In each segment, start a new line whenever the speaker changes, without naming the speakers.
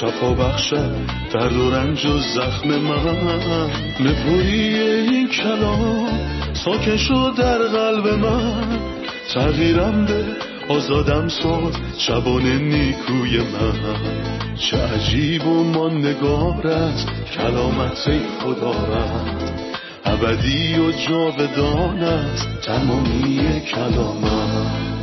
شفا بخشد درد و رنج و زخم من. نپویی این کلام ساکن شد در قلب من. تغییرم به آزادم ساز شبان نیکوی من. چه عجیب و ماندگار است کلامت خدا رد ابدی و جاودان است تمامی کلامت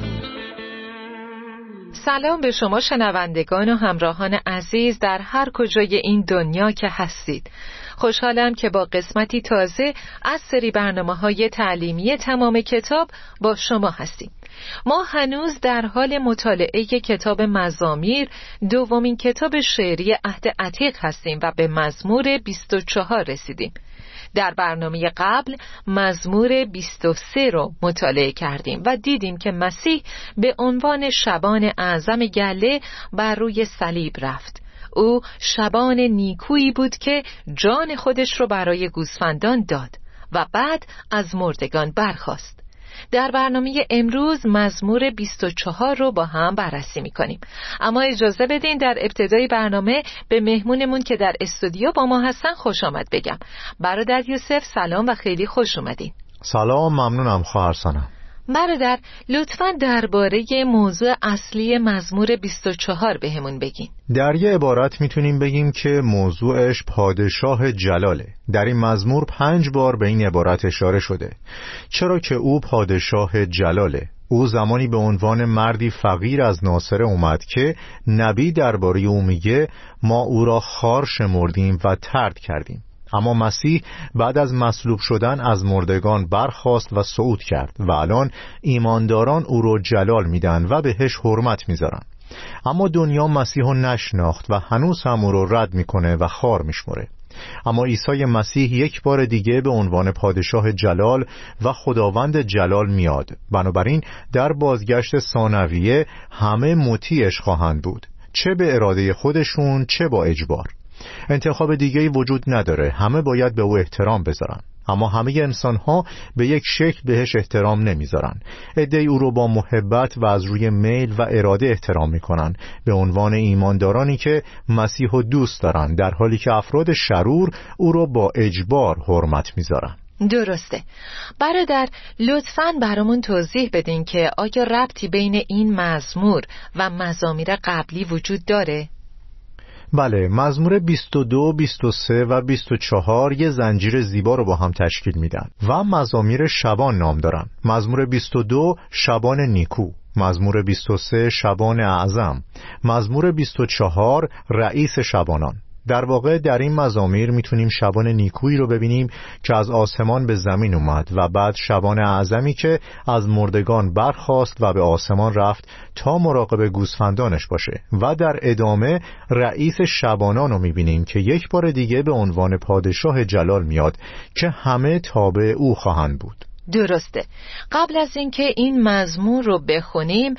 سلام به شما شنوندگان و همراهان عزیز در هر کجای این دنیا که هستید. خوشحالم که با قسمتی تازه از سری برنامه های تعلیمی تمام کتاب با شما هستیم. ما هنوز در حال مطالعه کتاب مزامیر دومین کتاب شعری عهد عتیق هستیم و به مزمور 24 رسیدیم. در برنامه قبل مزمور 23 رو مطالعه کردیم و دیدیم که مسیح به عنوان شبان اعظم گله بر روی صلیب رفت. او شبان نیکویی بود که جان خودش رو برای گوسفندان داد و بعد از مردگان برخاست. در برنامه امروز مزمور 24 رو با هم بررسی می‌کنیم. اما اجازه بدین در ابتدای برنامه به مهمونمون که در استودیو با ما هستن خوش آمد بگم. برادر یوسف سلام و خیلی خوش اومدین.
سلام ممنونم خواهرسانم.
برادر لطفا درباره موضوع اصلی مزمور 24 بهمون بگین.
در یه عبارت می‌تونیم بگیم که موضوعش پادشاه جلاله. در این مزمور پنج بار به این عبارت اشاره شده. چرا که او پادشاه جلاله؟ او زمانی به عنوان مردی فقیر از ناصره اومد که نبی درباره او میگه ما او را خار شمردیم و ترد کردیم. اما مسیح بعد از مصلوب شدن از مردگان برخاست و صعود کرد و الان ایمانداران او را جلال میدن و بهش حرمت می‌ذارن. اما دنیا مسیح رو نشناخت و هنوز هم او رو رد می‌کنه و خار میشمره. اما عیسی مسیح یک بار دیگه به عنوان پادشاه جلال و خداوند جلال میاد. بنابراین در بازگشت ثانویه همه مطیعش خواهند بود. چه به اراده خودشون چه با اجبار. انتخاب دیگه وجود نداره. همه باید به او احترام بذارن. اما همه انسان ها به یک شکل بهش احترام نمی‌ذارن. ادهی او رو با محبت و از روی میل و اراده احترام می‌کنن. به عنوان ایماندارانی که مسیح و دوست دارن در حالی که افراد شرور او رو با اجبار حرمت می‌ذارن.
درسته. برادر لطفا برامون توضیح بدین که آیا ربطی بین این مزمور و مزامیر قبلی وجود داره؟
بله مزمور 22, 23 و 24 یه زنجیر زیبا رو با هم تشکیل میدن و مزامیر شبان نام دارن. مزمور 22 شبان نیکو. مزمور 23 شبان اعظم. مزمور 24 رئیس شبانان. در واقع در این مزامیر می‌تونیم شبان نیکویی رو ببینیم که از آسمان به زمین اومد و بعد شبان اعظمی که از مردگان برخاست و به آسمان رفت تا مراقب گوسفندانش باشه. و در ادامه رئیس شبانان رو می‌بینیم که یک بار دیگه به عنوان پادشاه جلال میاد که همه تابع او خواهند بود.
درسته. قبل از اینکه این مزمور رو بخونیم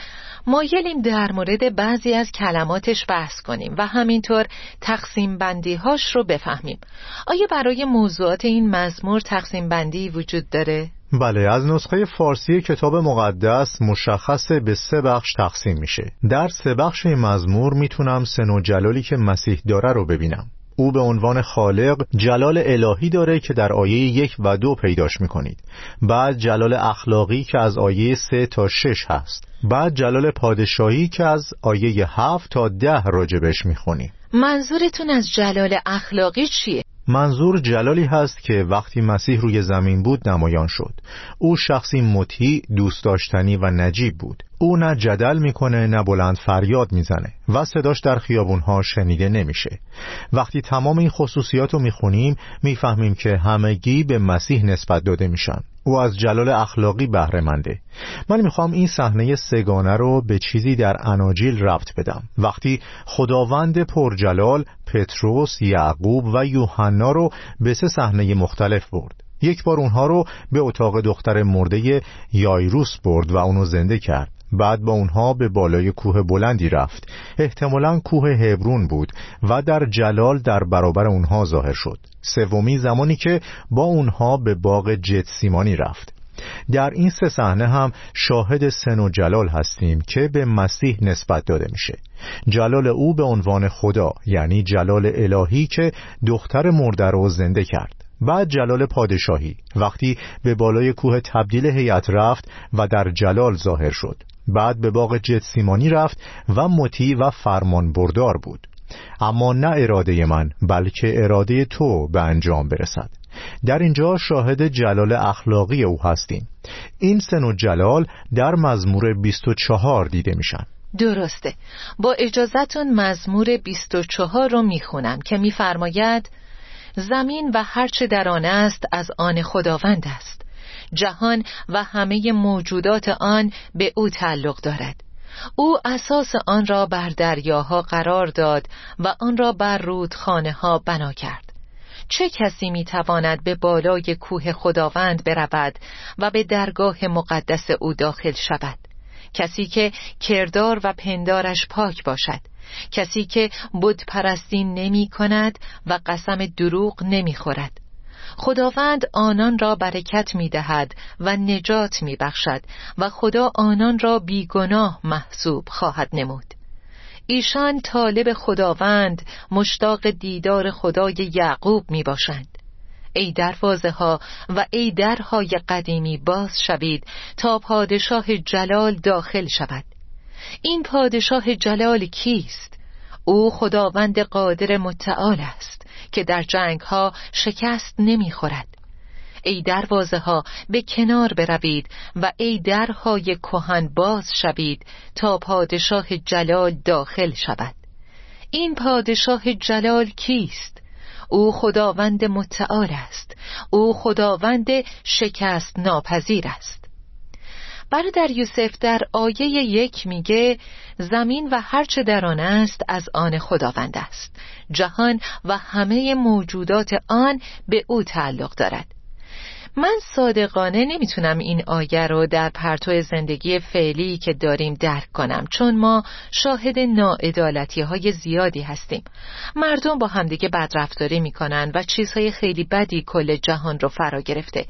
مایلیم در مورد بعضی از کلماتش بحث کنیم و همینطور تقسیم بندی هاش رو بفهمیم. آیا برای موضوعات این مزمور تقسیم بندی وجود داره؟
بله از نسخه فارسی کتاب مقدس مشخص به سه بخش تقسیم میشه. در سه بخش مزمور می‌تونم سن و جلالی که مسیح داره رو ببینم. او به عنوان خالق جلال الهی داره که در آیه یک و دو پیداش می‌کنید. بعد جلال اخلاقی که از آیه سه تا شش هست. بعد جلال پادشاهی که از آیه هفت تا ده راجبش می‌خونیم
منظورتون از جلال اخلاقی چیه؟
منظور جلالی هست که وقتی مسیح روی زمین بود نمایان شد. او شخصی مطیع دوست داشتنی و نجیب بود. او نه جدل می‌کنه نه بلند فریاد می‌زنه و صداش در خیابونها شنیده نمیشه. وقتی تمام این خصوصیات رو می‌خونیم می‌فهمیم که همگی به مسیح نسبت داده میشن. او از جلال اخلاقی بهره منده من می‌خوام این صحنه سگانه رو به چیزی در اناجیل ربط بدم. وقتی خداوند پرجلال پتروس، یعقوب و یوحنا رو به سه صحنه مختلف برد. یک بار اونها رو به اتاق دختر مرده یایروس برد و اونو زنده کرد. بعد با اونها به بالای کوه بلندی رفت. احتمالا کوه هبرون بود و در جلال در برابر اونها ظاهر شد. سومی زمانی که با اونها به باغ جتسیمانی رفت. در این سه صحنه هم شاهد سن و جلال هستیم که به مسیح نسبت داده میشه. جلال او به عنوان خدا یعنی جلال الهی که دختر مرده رو زنده کرد. بعد جلال پادشاهی وقتی به بالای کوه تبدیل هیئت رفت و در جلال ظاهر شد. بعد به باغ جتسیمانی رفت و مطیع و فرمان بردار بود. اما نه اراده من بلکه اراده تو به انجام برسد. در اینجا شاهد جلال اخلاقی او هستیم. این سن و جلال در مزمور 24 دیده میشن.
درسته. با اجازتون مزمور 24 رو می‌خونم که میفرماید زمین و هرچه در آن است از آن خداوند است. جهان و همه موجودات آن به او تعلق دارد. او اساس آن را بر دریاها قرار داد و آن را بر رودخانه ها بنا کرد. چه کسی می‌تواند به بالای کوه خداوند برود و به درگاه مقدس او داخل شود؟ کسی که کردار و پندارش پاک باشد. کسی که بود پرستی نمی کند و قسم دروغ نمی خورد خداوند آنان را برکت می دهد و نجات می بخشد و خدا آنان را بیگناه محسوب خواهد نمود. ایشان طالب خداوند مشتاق دیدار خدای یعقوب می باشند ای دروازه ها و ای درهای قدیمی باز شوید تا پادشاه جلال داخل شود. این پادشاه جلال کیست؟ او خداوند قادر متعال است که در جنگ ها شکست نمی‌خورد. ای دروازه ها به کنار بروید و ای درهای کهن باز شوید تا پادشاه جلال داخل شود این پادشاه جلال کیست؟ او خداوند متعال است او خداوند شکست ناپذیر است برادر یوسف در آیه یک میگه زمین و هرچه در آن است از آن خداوند است. جهان و همه موجودات آن به او تعلق دارد. من صادقانه نمی‌تونم این آیه رو در پرتو زندگی فعلی که داریم درک کنم چون ما شاهد ناعدالتی های زیادی هستیم. مردم با همدیگه بدرفتاری می‌کنن و چیزهای خیلی بدی کل جهان رو فرا گرفته.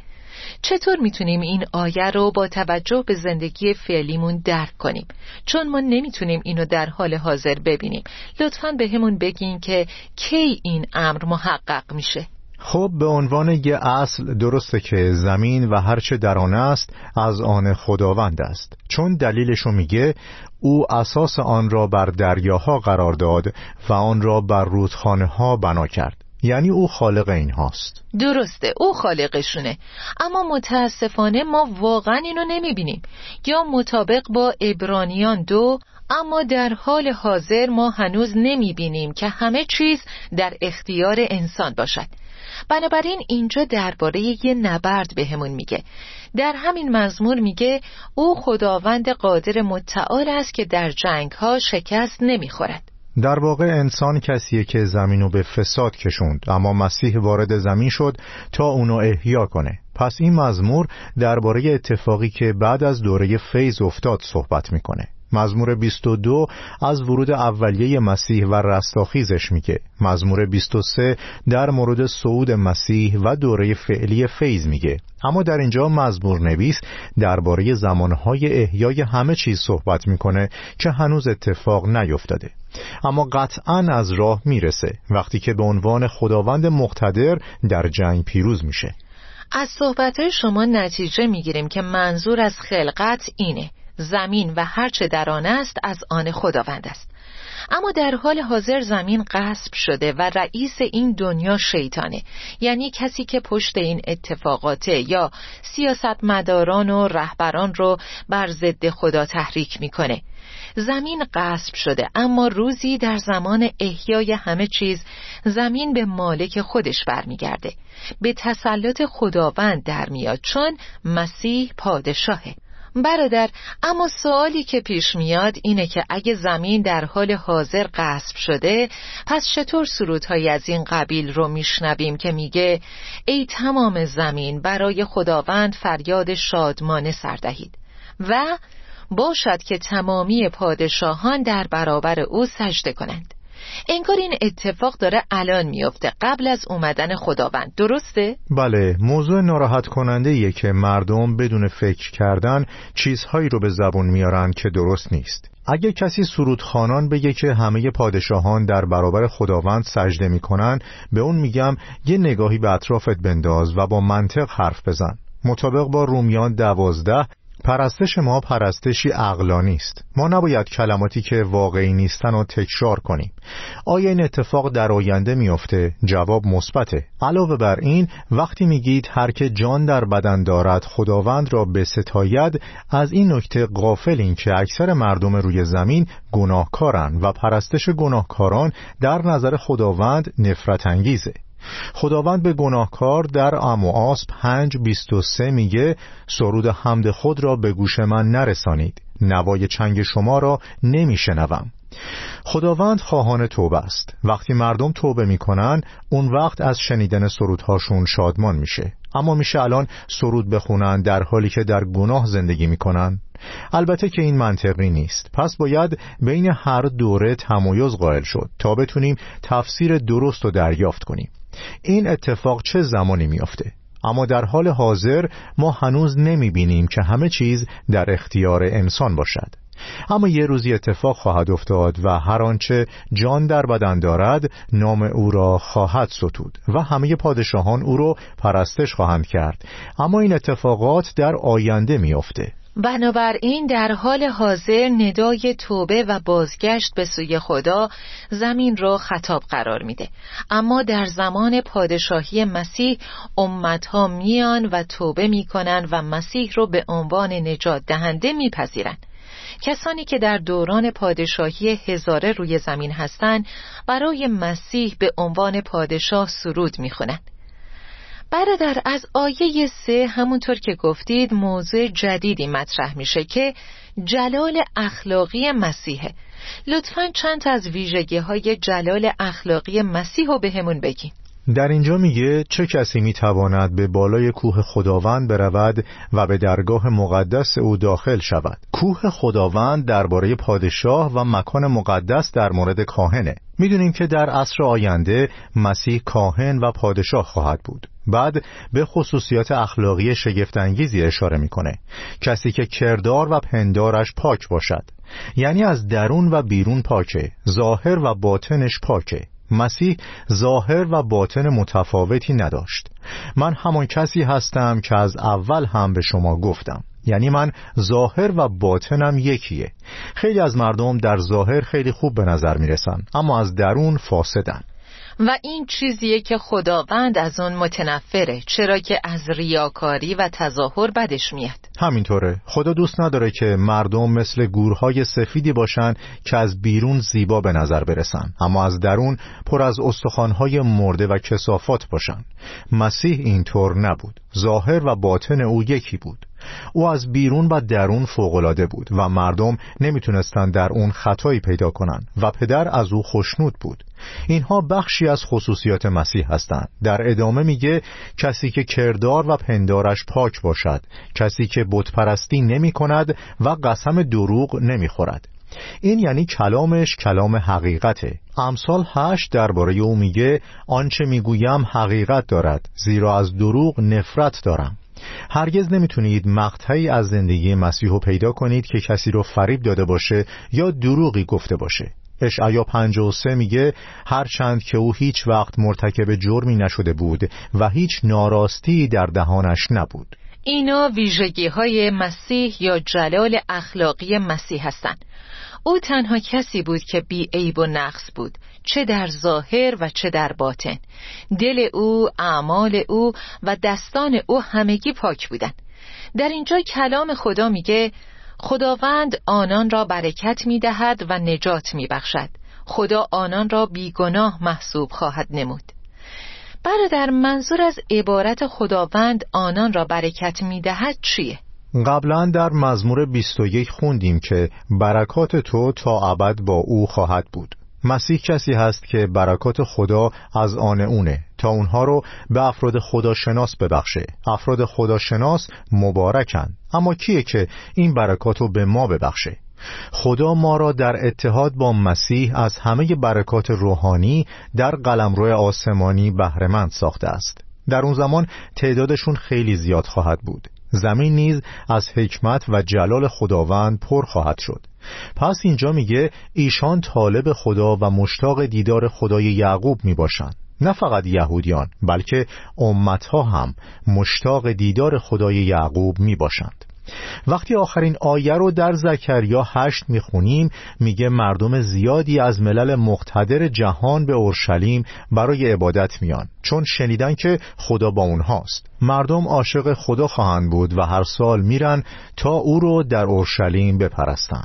چطور می‌تونیم این آیه رو با توجه به زندگی فعلیمون درک کنیم؟ چون ما نمی‌تونیم اینو در حال حاضر ببینیم. لطفا به همون بگین که کی این امر محقق میشه.
خب به عنوان یه اصل درسته که زمین و هرچه در آن است از آن خداوند است. چون دلیلشو میگه او اساس آن را بر دریاها قرار داد و آن را بر رودخانه ها بنا کرد. یعنی او خالق این هاست.
درسته او خالقشونه. اما متاسفانه ما واقعا اینو نمی‌بینیم. یا مطابق با ابرانیان دو اما در حال حاضر ما هنوز نمی‌بینیم که همه چیز در اختیار انسان باشد. بنابراین اینجا درباره یه نبرد بهمون میگه. در همین مزمور میگه او خداوند قادر متعال است که در جنگ ها شکست نمی‌خورد.
در واقع انسان کسیه که زمینو به فساد کشوند اما مسیح وارد زمین شد تا اونو احیا کنه. پس این مزمور درباره اتفاقی که بعد از دوره فیض افتاد صحبت می‌کنه. مزمور 22 از ورود اولیه مسیح و رستاخیزش میگه. مزمور 23 در مورد صعود مسیح و دوره فعلی فیض میگه. اما در اینجا مزمور نویس درباره زمانهای احیای همه چیز صحبت می‌کنه که هنوز اتفاق نیفتاده. اما قطعا از راه می‌رسه وقتی که به عنوان خداوند مقتدر در جنگ پیروز میشه.
از صحبت شما نتیجه می‌گیریم که منظور از خلقت اینه. زمین و هرچه در آن است از آن خداوند است. اما در حال حاضر زمین غصب شده و رئیس این دنیا شیطانه. یعنی کسی که پشت این اتفاقاته یا سیاستمداران و رهبران رو بر ضد خدا تحریک می‌کنه. زمین غصب شده اما روزی در زمان احیای همه چیز زمین به مالک خودش برمیگرده. به تسلط خداوند در میاد چون مسیح پادشاهه. برادر اما سوالی که پیش میاد اینه که اگه زمین در حال حاضر غصب شده پس چطور سرودهایی از این قبیل رو میشنویم که میگه ای تمام زمین برای خداوند فریاد شادمانه سردهید و باشد که تمامی پادشاهان در برابر او سجده کنند. انگار این اتفاق داره الان میفته. قبل از اومدن خداوند. درسته؟
بله موضوع ناراحت کننده ایه که مردم بدون فکر کردن چیزهایی رو به زبون میارن که درست نیست. اگه کسی سرودخانان بگه که همه پادشاهان در برابر خداوند سجده می‌کنن به اون میگم یه نگاهی به اطرافت بنداز و با منطق حرف بزن. مطابق با رومیان دوازده پرستش ما پرستشی اقلانی است. ما نباید کلماتی که واقعی نیستن رو تکرار کنیم. آیا این اتفاق در آینده میافته؟ جواب مثبته. علاوه بر این وقتی میگید هر که جان در بدن دارد خداوند را بستاید از این نکته این که اکثر مردم روی زمین گناهکارند و پرستش گناهکاران در نظر خداوند نفرت انگیزه. خداوند به گناهکار در امواس پنج بیست و سه میگه سرود حمد خود را به گوش من نرسانید. نوای چنگ شما را نمیشنوم. خداوند خواهان توبه است. وقتی مردم توبه می‌کنن اون وقت از شنیدن سرودهاشون شادمان میشه. اما میشه الان سرود بخونن در حالی که در گناه زندگی می‌کنن. البته که این منطقی نیست. پس باید بین هر دوره تمایز قائل شد تا بتونیم تفسیر درست رو دریافت کنیم. این اتفاق چه زمانی میافته؟ اما در حال حاضر ما هنوز نمی بینیم که همه چیز در اختیار انسان باشد. اما یه روزی اتفاق خواهد افتاد و هر آنچه جان در بدن دارد نام او را خواهد ستود و همه پادشاهان او را پرستش خواهند کرد. اما این اتفاقات در آینده میافته.
بنابراین در حال حاضر ندای توبه و بازگشت به سوی خدا زمین را خطاب قرار میده. اما در زمان پادشاهی مسیح امتها میان و توبه می‌کنن و مسیح رو به عنوان نجات دهنده میپذیرند کسانی که در دوران پادشاهی هزاره روی زمین هستند برای مسیح به عنوان پادشاه سرود می‌خونند برادر از آیه سه همونطور که گفتید موضوع جدیدی مطرح میشه که جلال اخلاقی مسیحه. لطفا چند از ویژگی های جلال اخلاقی مسیح رو بهمون بگین.
در اینجا میگه چه کسی می‌تواند به بالای کوه خداوند برود و به درگاه مقدس او داخل شود. کوه خداوند درباره پادشاه و مکان مقدس در مورد کاهنه. می‌دونیم که در عصر آینده مسیح کاهن و پادشاه خواهد بود. بعد به خصوصیات اخلاقی شگفتانگیزی اشاره می‌کنه. کسی که کردار و پندارش پاک باشد. یعنی از درون و بیرون پاکه ظاهر و باطنش پاکه. مسیح ظاهر و باطن متفاوتی نداشت. من همان کسی هستم که از اول هم به شما گفتم. یعنی من ظاهر و باطنم یکیه. خیلی از مردم در ظاهر خیلی خوب به نظر می‌رسن اما از درون فاسدن.
و این چیزیه که خداوند از اون متنفره چرا که از ریاکاری و تظاهر بدش میاد.
همینطوره. خدا دوست نداره که مردم مثل گورهای سفیدی باشن که از بیرون زیبا به نظر برسن. اما از درون پر از استخوانهای مرده و کسافات باشن. مسیح اینطور نبود. ظاهر و باطن او یکی بود. او از بیرون و درون فوقالعاده بود و مردم نمی‌تونستند در اون خطایی پیدا کنند و پدر از او خشنود بود. اینها بخشی از خصوصیات مسیح هستند. در ادامه میگه کسی که کردار و پندارش پاک باشد کسی که بتپرستی نمی کند و قسم دروغ نمی خورد این یعنی کلامش کلام حقیقته. امثال هشت درباره او میگه آنچه می‌گویم حقیقت دارد زیرا از دروغ نفرت دارم. هرگز نمی‌تونید مقطعی از زندگی مسیح پیدا کنید که کسی رو فریب داده باشه یا دروغی گفته باشه. اشعیا 53 میگه هرچند که او هیچ وقت مرتکب جرمی نشده بود و هیچ ناراستی در دهانش نبود.
اینا ویژگی های مسیح یا جلال اخلاقی مسیح هستند او تنها کسی بود که بی عیب و نقص بود. چه در ظاهر و چه در باطن. دل او، اعمال او و دستان او همگی پاک بودند. در اینجا کلام خدا میگه خداوند آنان را برکت می‌دهد و نجات میبخشد. خدا آنان را بیگناه محسوب خواهد نمود. برادر منظور از عبارت خداوند آنان را برکت می‌دهد چیه؟
قبلا در مزمور 21 خوندیم که برکات تو تا ابد با او خواهد بود. مسیح کسی هست که برکات خدا از آن اونه تا اونها رو به افراد خداشناس ببخشه. افراد خداشناس مبارکن. اما کیه که این برکات رو به ما ببخشه؟ خدا ما را در اتحاد با مسیح از همه برکات روحانی در قلمرو آسمانی بهرهمند ساخته است. در اون زمان تعدادشون خیلی زیاد خواهد بود. زمین نیز از حکمت و جلال خداوند پر خواهد شد. پس اینجا میگه ایشان طالب خدا و مشتاق دیدار خدای یعقوب می باشند نه فقط یهودیان بلکه امتها هم مشتاق دیدار خدای یعقوب می باشند وقتی آخرین آیه رو در زکریا هشت می‌خونیم میگه مردم زیادی از ملل مقتدر جهان به اورشلیم برای عبادت میان چون شنیدن که خدا با اونهاست. مردم عاشق خدا خواهند بود و هر سال میرن تا او رو در اورشلیم بپرستن.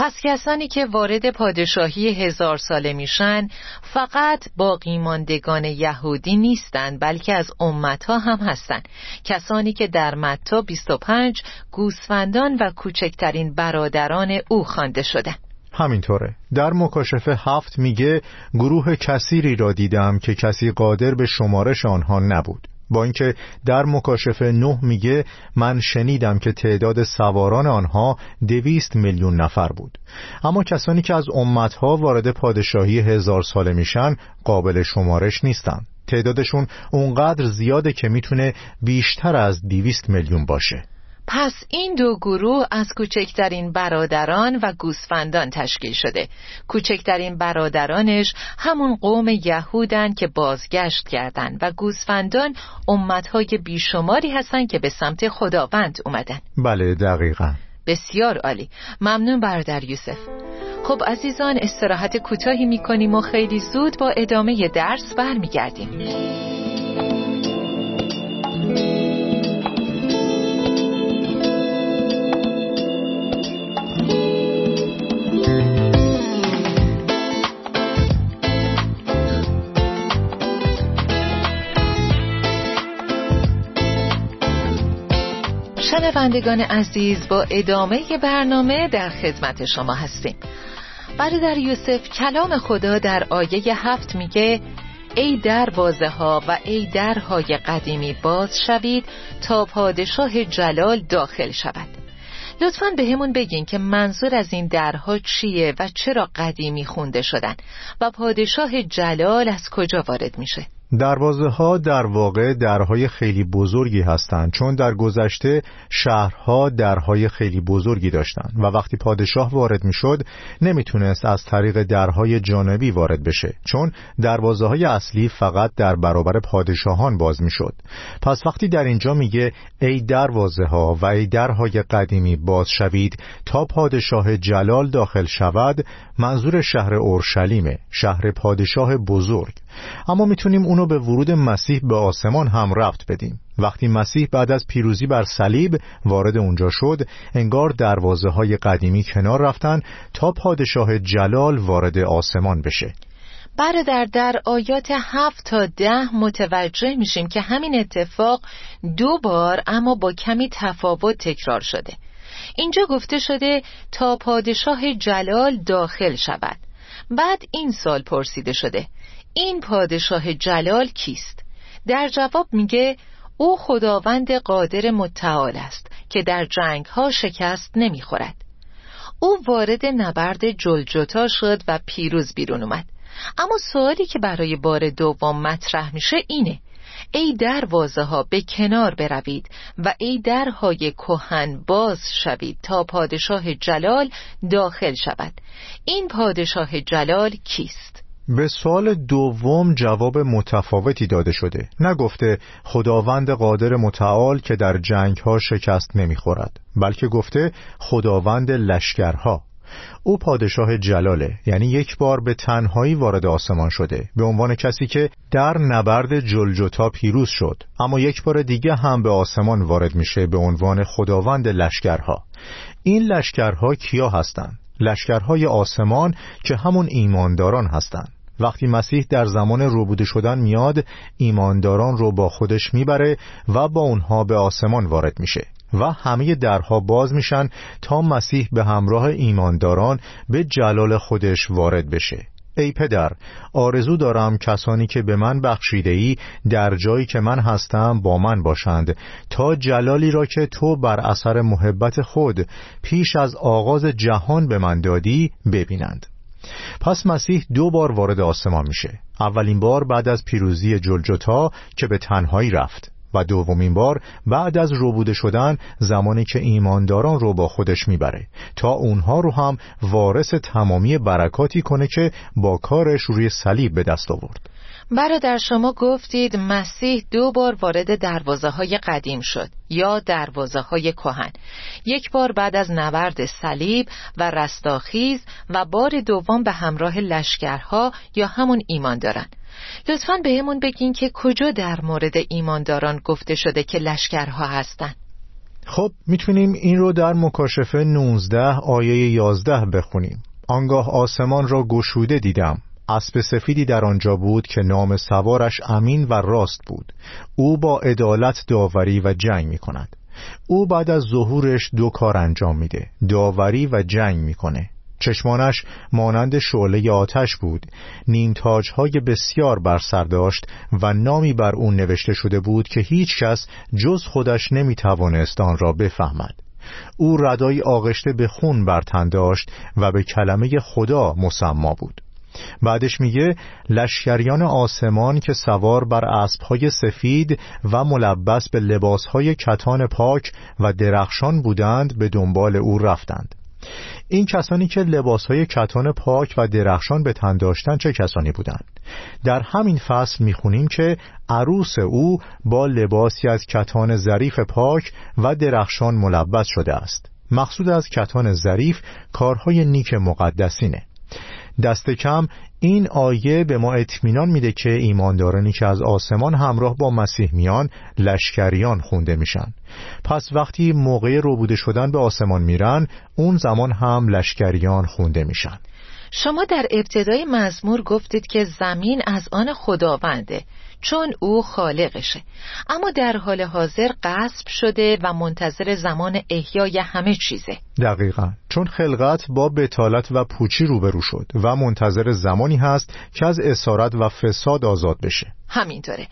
پس کسانی که وارد پادشاهی هزار ساله میشن فقط باقی ماندگان یهودی نیستند بلکه از امتها هم هستند کسانی که در متا 25 گوسفندان و کوچکترین برادران او خوانده شده
همینطوره. در مکاشفه هفت میگه گروه کثیری را دیدم که کسی قادر به شمارش آنها نبود. با اینکه در مکاشفه نه میگه من شنیدم که تعداد سواران آنها دویست میلیون نفر بود. اما کسانی که از امتها وارد پادشاهی هزار ساله میشن قابل شمارش نیستن. تعدادشون اونقدر زیاده که می‌تونه بیشتر از دویست میلیون باشه.
پس این دو گروه از کوچکترین برادران و گوسفندان تشکیل شده. کوچکترین برادرانش همون قوم یهودن که بازگشت کردند و گوسفندان امتهای بیشماری هستن که به سمت خداوند اومدن.
بله دقیقا.
بسیار عالی. ممنون برادر یوسف. خب عزیزان استراحت کوتاهی می‌کنیم و خیلی زود با ادامه درس برمیگردیم. شنوندگان عزیز با ادامه برنامه در خدمت شما هستیم. برادر یوسف کلام خدا در آیه هفت میگه ای دروازه ها و ای درهای قدیمی باز شوید تا پادشاه جلال داخل شود. لطفا به همون بگین که منظور از این درها چیه و چرا قدیمی خونده شدن و پادشاه جلال از کجا وارد میشه؟
دروازه ها در واقع درهای خیلی بزرگی هستند چون در گذشته شهرها درهای خیلی بزرگی داشتند و وقتی پادشاه وارد می شد نمی‌تونست از طریق درهای جانبی وارد بشه چون دروازه های اصلی فقط در برابر پادشاهان باز می شد پس وقتی در اینجا میگه ای دروازه ها و ای درهای قدیمی باز شوید تا پادشاه جلال داخل شود منظور شهر اورشلیمه شهر پادشاه بزرگ. اما می‌تونیم اونو به ورود مسیح به آسمان هم رفت بدیم. وقتی مسیح بعد از پیروزی بر صلیب وارد اونجا شد انگار دروازه های قدیمی کنار رفتن تا پادشاه جلال وارد آسمان بشه.
برادر در آیات هفت تا ده متوجه میشیم که همین اتفاق دو بار اما با کمی تفاوت تکرار شده. اینجا گفته شده تا پادشاه جلال داخل شود. بعد این سال پرسیده شده. این پادشاه جلال کیست؟ در جواب میگه او خداوند قادر متعال است که در جنگ ها شکست نمی‌خورد. او وارد نبرد جلجتا شد و پیروز بیرون اومد. اما سوالی که برای بار دوم مطرح میشه اینه ای دروازه ها به کنار بروید و ای درهای کهن باز شوید تا پادشاه جلال داخل شود این پادشاه جلال کیست؟
به سوال دوم جواب متفاوتی داده شده. نگفته خداوند قادر متعال که در جنگ ها شکست نمی‌خورد بلکه گفته خداوند لشکرها. او پادشاه جلاله یعنی یک بار به تنهایی وارد آسمان شده به عنوان کسی که در نبرد جلجتا پیروز شد اما یک بار دیگه هم به آسمان وارد میشه به عنوان خداوند لشکرها. این لشکرها کیا هستند؟ لشکرهای آسمان که همون ایمانداران هستند. وقتی مسیح در زمان روبوده شدن میاد ایمانداران رو با خودش می‌بره و با اونها به آسمان وارد میشه و همه درها باز میشن تا مسیح به همراه ایمانداران به جلال خودش وارد بشه. ای پدر آرزو دارم کسانی که به من بخشیده ای در جایی که من هستم با من باشند تا جلالی را که تو بر اثر محبت خود پیش از آغاز جهان به من دادی ببینند. پس مسیح دو بار وارد آسمان میشه. اولین بار بعد از پیروزی جلجتا که به تنهایی رفت و دومین بار بعد از روبوده شدن زمانی که ایمانداران رو با خودش می‌بره تا اونها رو هم وارث تمامی برکاتی کنه که با کارش روی صلیب به دست آورد.
برادر شما گفتید مسیح دو بار وارد دروازه های قدیم شد یا دروازه های کهن. یک بار بعد از نورد صلیب و رستاخیز و بار دوم به همراه لشکرها یا همون ایمانداران. لطفا بهمون بگین که کجا در مورد ایمانداران گفته شده که لشکرها هستن.
خب می‌تونیم این رو در مکاشفه 19 آیه 11 بخونیم. آنگاه آسمان را گشوده دیدم. اسب سفیدی در آنجا بود که نام سوارش امین و راست بود. او با عدالت داوری و جنگ می کند او بعد از ظهورش دو کار انجام میده. داوری و جنگ می‌کنه. چشمانش مانند شعله آتش بود. نیمتاجهای بسیار بر سر داشت و نامی بر اون نوشته شده بود که هیچ کس جز خودش نمی توانست آن را بفهمد. او ردای آغشته به خون بر تن داشت و به کلمه خدا مسما بود. بعدش میگه لشکریان آسمان که سوار بر اسبهای سفید و ملبس به لباسهای کتان پاک و درخشان بودند به دنبال او رفتند. این کسانی که لباسهای کتان پاک و درخشان به تن داشتند چه کسانی بودند؟ در همین فصل می‌خونیم که عروس او با لباسی از کتان ظریف پاک و درخشان ملبس شده است. مقصود از کتان ظریف کارهای نیک مقدسینه. دست کم این آیه به ما اطمینان میده که ایماندارانی که از آسمان همراه با مسیح میان لشکریان خونده میشن. پس وقتی موقع روبوده شدن به آسمان میرن اون زمان هم لشکریان خونده میشن.
شما در ابتدای مزمور گفتید که زمین از آن خداونده چون او خالقشه. اما در حال حاضر قصب شده و منتظر زمان احیای همه چیزه.
دقیقا. چون خلقت با بتالت و پوچی روبرو شد و منتظر زمانی هست که از اسارت و فساد آزاد بشه.
همینطوره.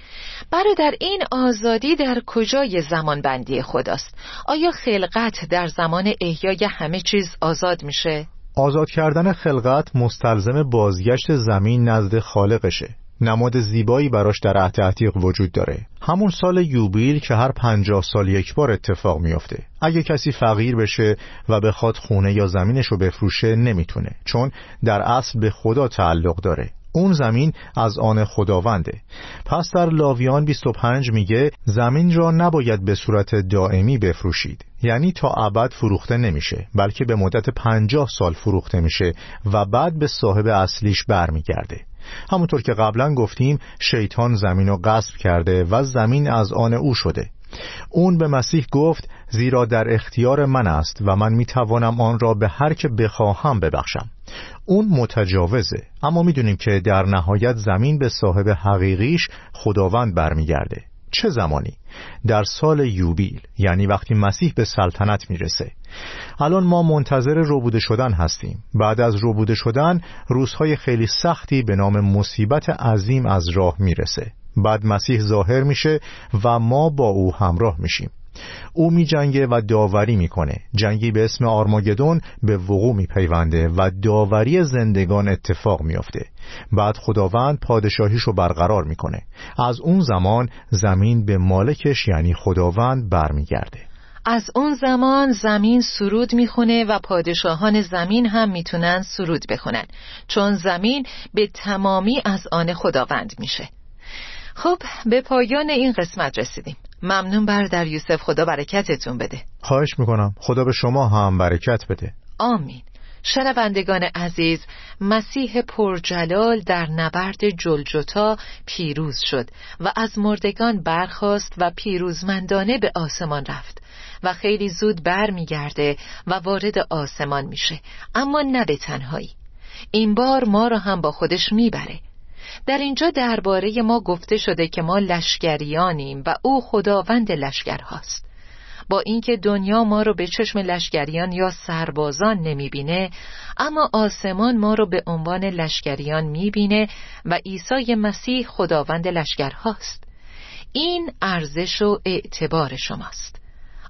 برادر این آزادی در کجای زمان بندی خداست؟ آیا خلقت در زمان احیای همه چیز آزاد میشه؟
آزاد کردن خلقت مستلزم بازگشت زمین نزد خالقشه. نماد زیبایی براش در عهد عتیق وجود داره. همون سال یوبیل که هر پنجاه سال یک بار اتفاق میافته. اگه کسی فقیر بشه و بخواد خونه یا زمینش رو بفروشه نمی‌تونه. چون در اصل به خدا تعلق داره. اون زمین از آن خداونده. پس در لاویان 25 میگه زمین را نباید به صورت دائمی بفروشید. یعنی تا ابد فروخته نمیشه بلکه به مدت پنجاه سال فروخته میشه و بعد به صاحب اصلیش برمیگرده. همونطور که قبلا گفتیم شیطان زمین رو غصب کرده و زمین از آن او شده. اون به مسیح گفت زیرا در اختیار من است و من می‌توانم آن را به هر که بخواهم ببخشم. اون متجاوزه. اما می‌دونیم که در نهایت زمین به صاحب حقیقیش خداوند برمیگرده. چه زمانی؟ در سال یوبیل یعنی وقتی مسیح به سلطنت می‌رسه. الان ما منتظر روبوده شدن هستیم. بعد از روبوده شدن روزهای خیلی سختی به نام مصیبت عظیم از راه می‌رسه. بعد مسیح ظاهر میشه و ما با او همراه میشیم. او می جنگه و داوری می‌کنه. جنگی به اسم آرماگدون به وقوع میپیونده و داوری زندگان اتفاق میافته. بعد خداوند پادشاهیشو برقرار می‌کنه. از اون زمان زمین به مالکش یعنی خداوند برمیگرده.
از اون زمان زمین سرود می‌خونه و پادشاهان زمین هم می‌تونن سرود بخونن. چون زمین به تمامی از آن خداوند میشه. خب به پایان این قسمت رسیدیم. ممنون در یوسف خدا برکتتون بده.
خواهش می‌کنم. خدا به شما هم برکت بده.
آمین. شنوندگان عزیز مسیح پرجلال در نبرد جلجتا پیروز شد و از مردگان برخاست و پیروزمندانه به آسمان رفت و خیلی زود بر میگرده و وارد آسمان میشه اما نه به تنهایی. این بار ما را هم با خودش می‌بره. در اینجا درباره ما گفته شده که ما لشکریانیم و او خداوند لشکرهاست. با اینکه دنیا ما رو به چشم لشکریان یا سربازان نمی‌بینه اما آسمان ما رو به عنوان لشکریان می‌بینه و عیسی مسیح خداوند لشکرهاست. این ارزش و اعتبار شماست.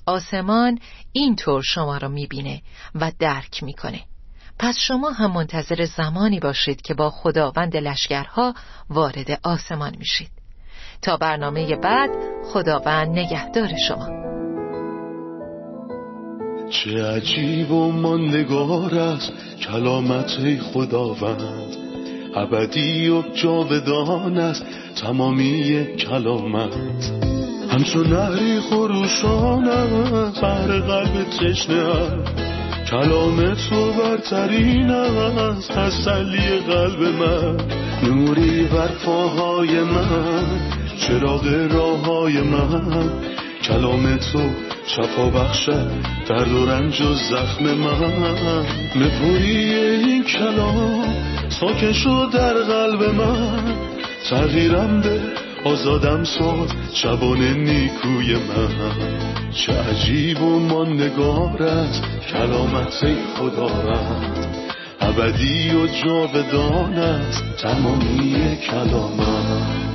آسمان اینطور شما را می‌بینه و درک می‌کنه. پس شما هم منتظر زمانی باشید که با خداوند لشکرها وارد آسمان میشید. تا برنامه بعد خداوند نگهدار شما.
چه عجیب و ماندگار است کلامت خداوند. ابدی و جاودان است تمامی کلامت. همچون نهری است بر قلب تشنه کلام تو برترین است تسلی قلب من. نوری بر پاهای من چراغ راه های من. کلام تو شفا بخشد درد و رنج و زخم من. نپوری این کلام ساکن در قلب من. تغییرم به آزادم ساز شبان نیکوی من. چه عجیب و ماندگار است کلامت خدا رد ابدی و جاودان است تمامی کلامت.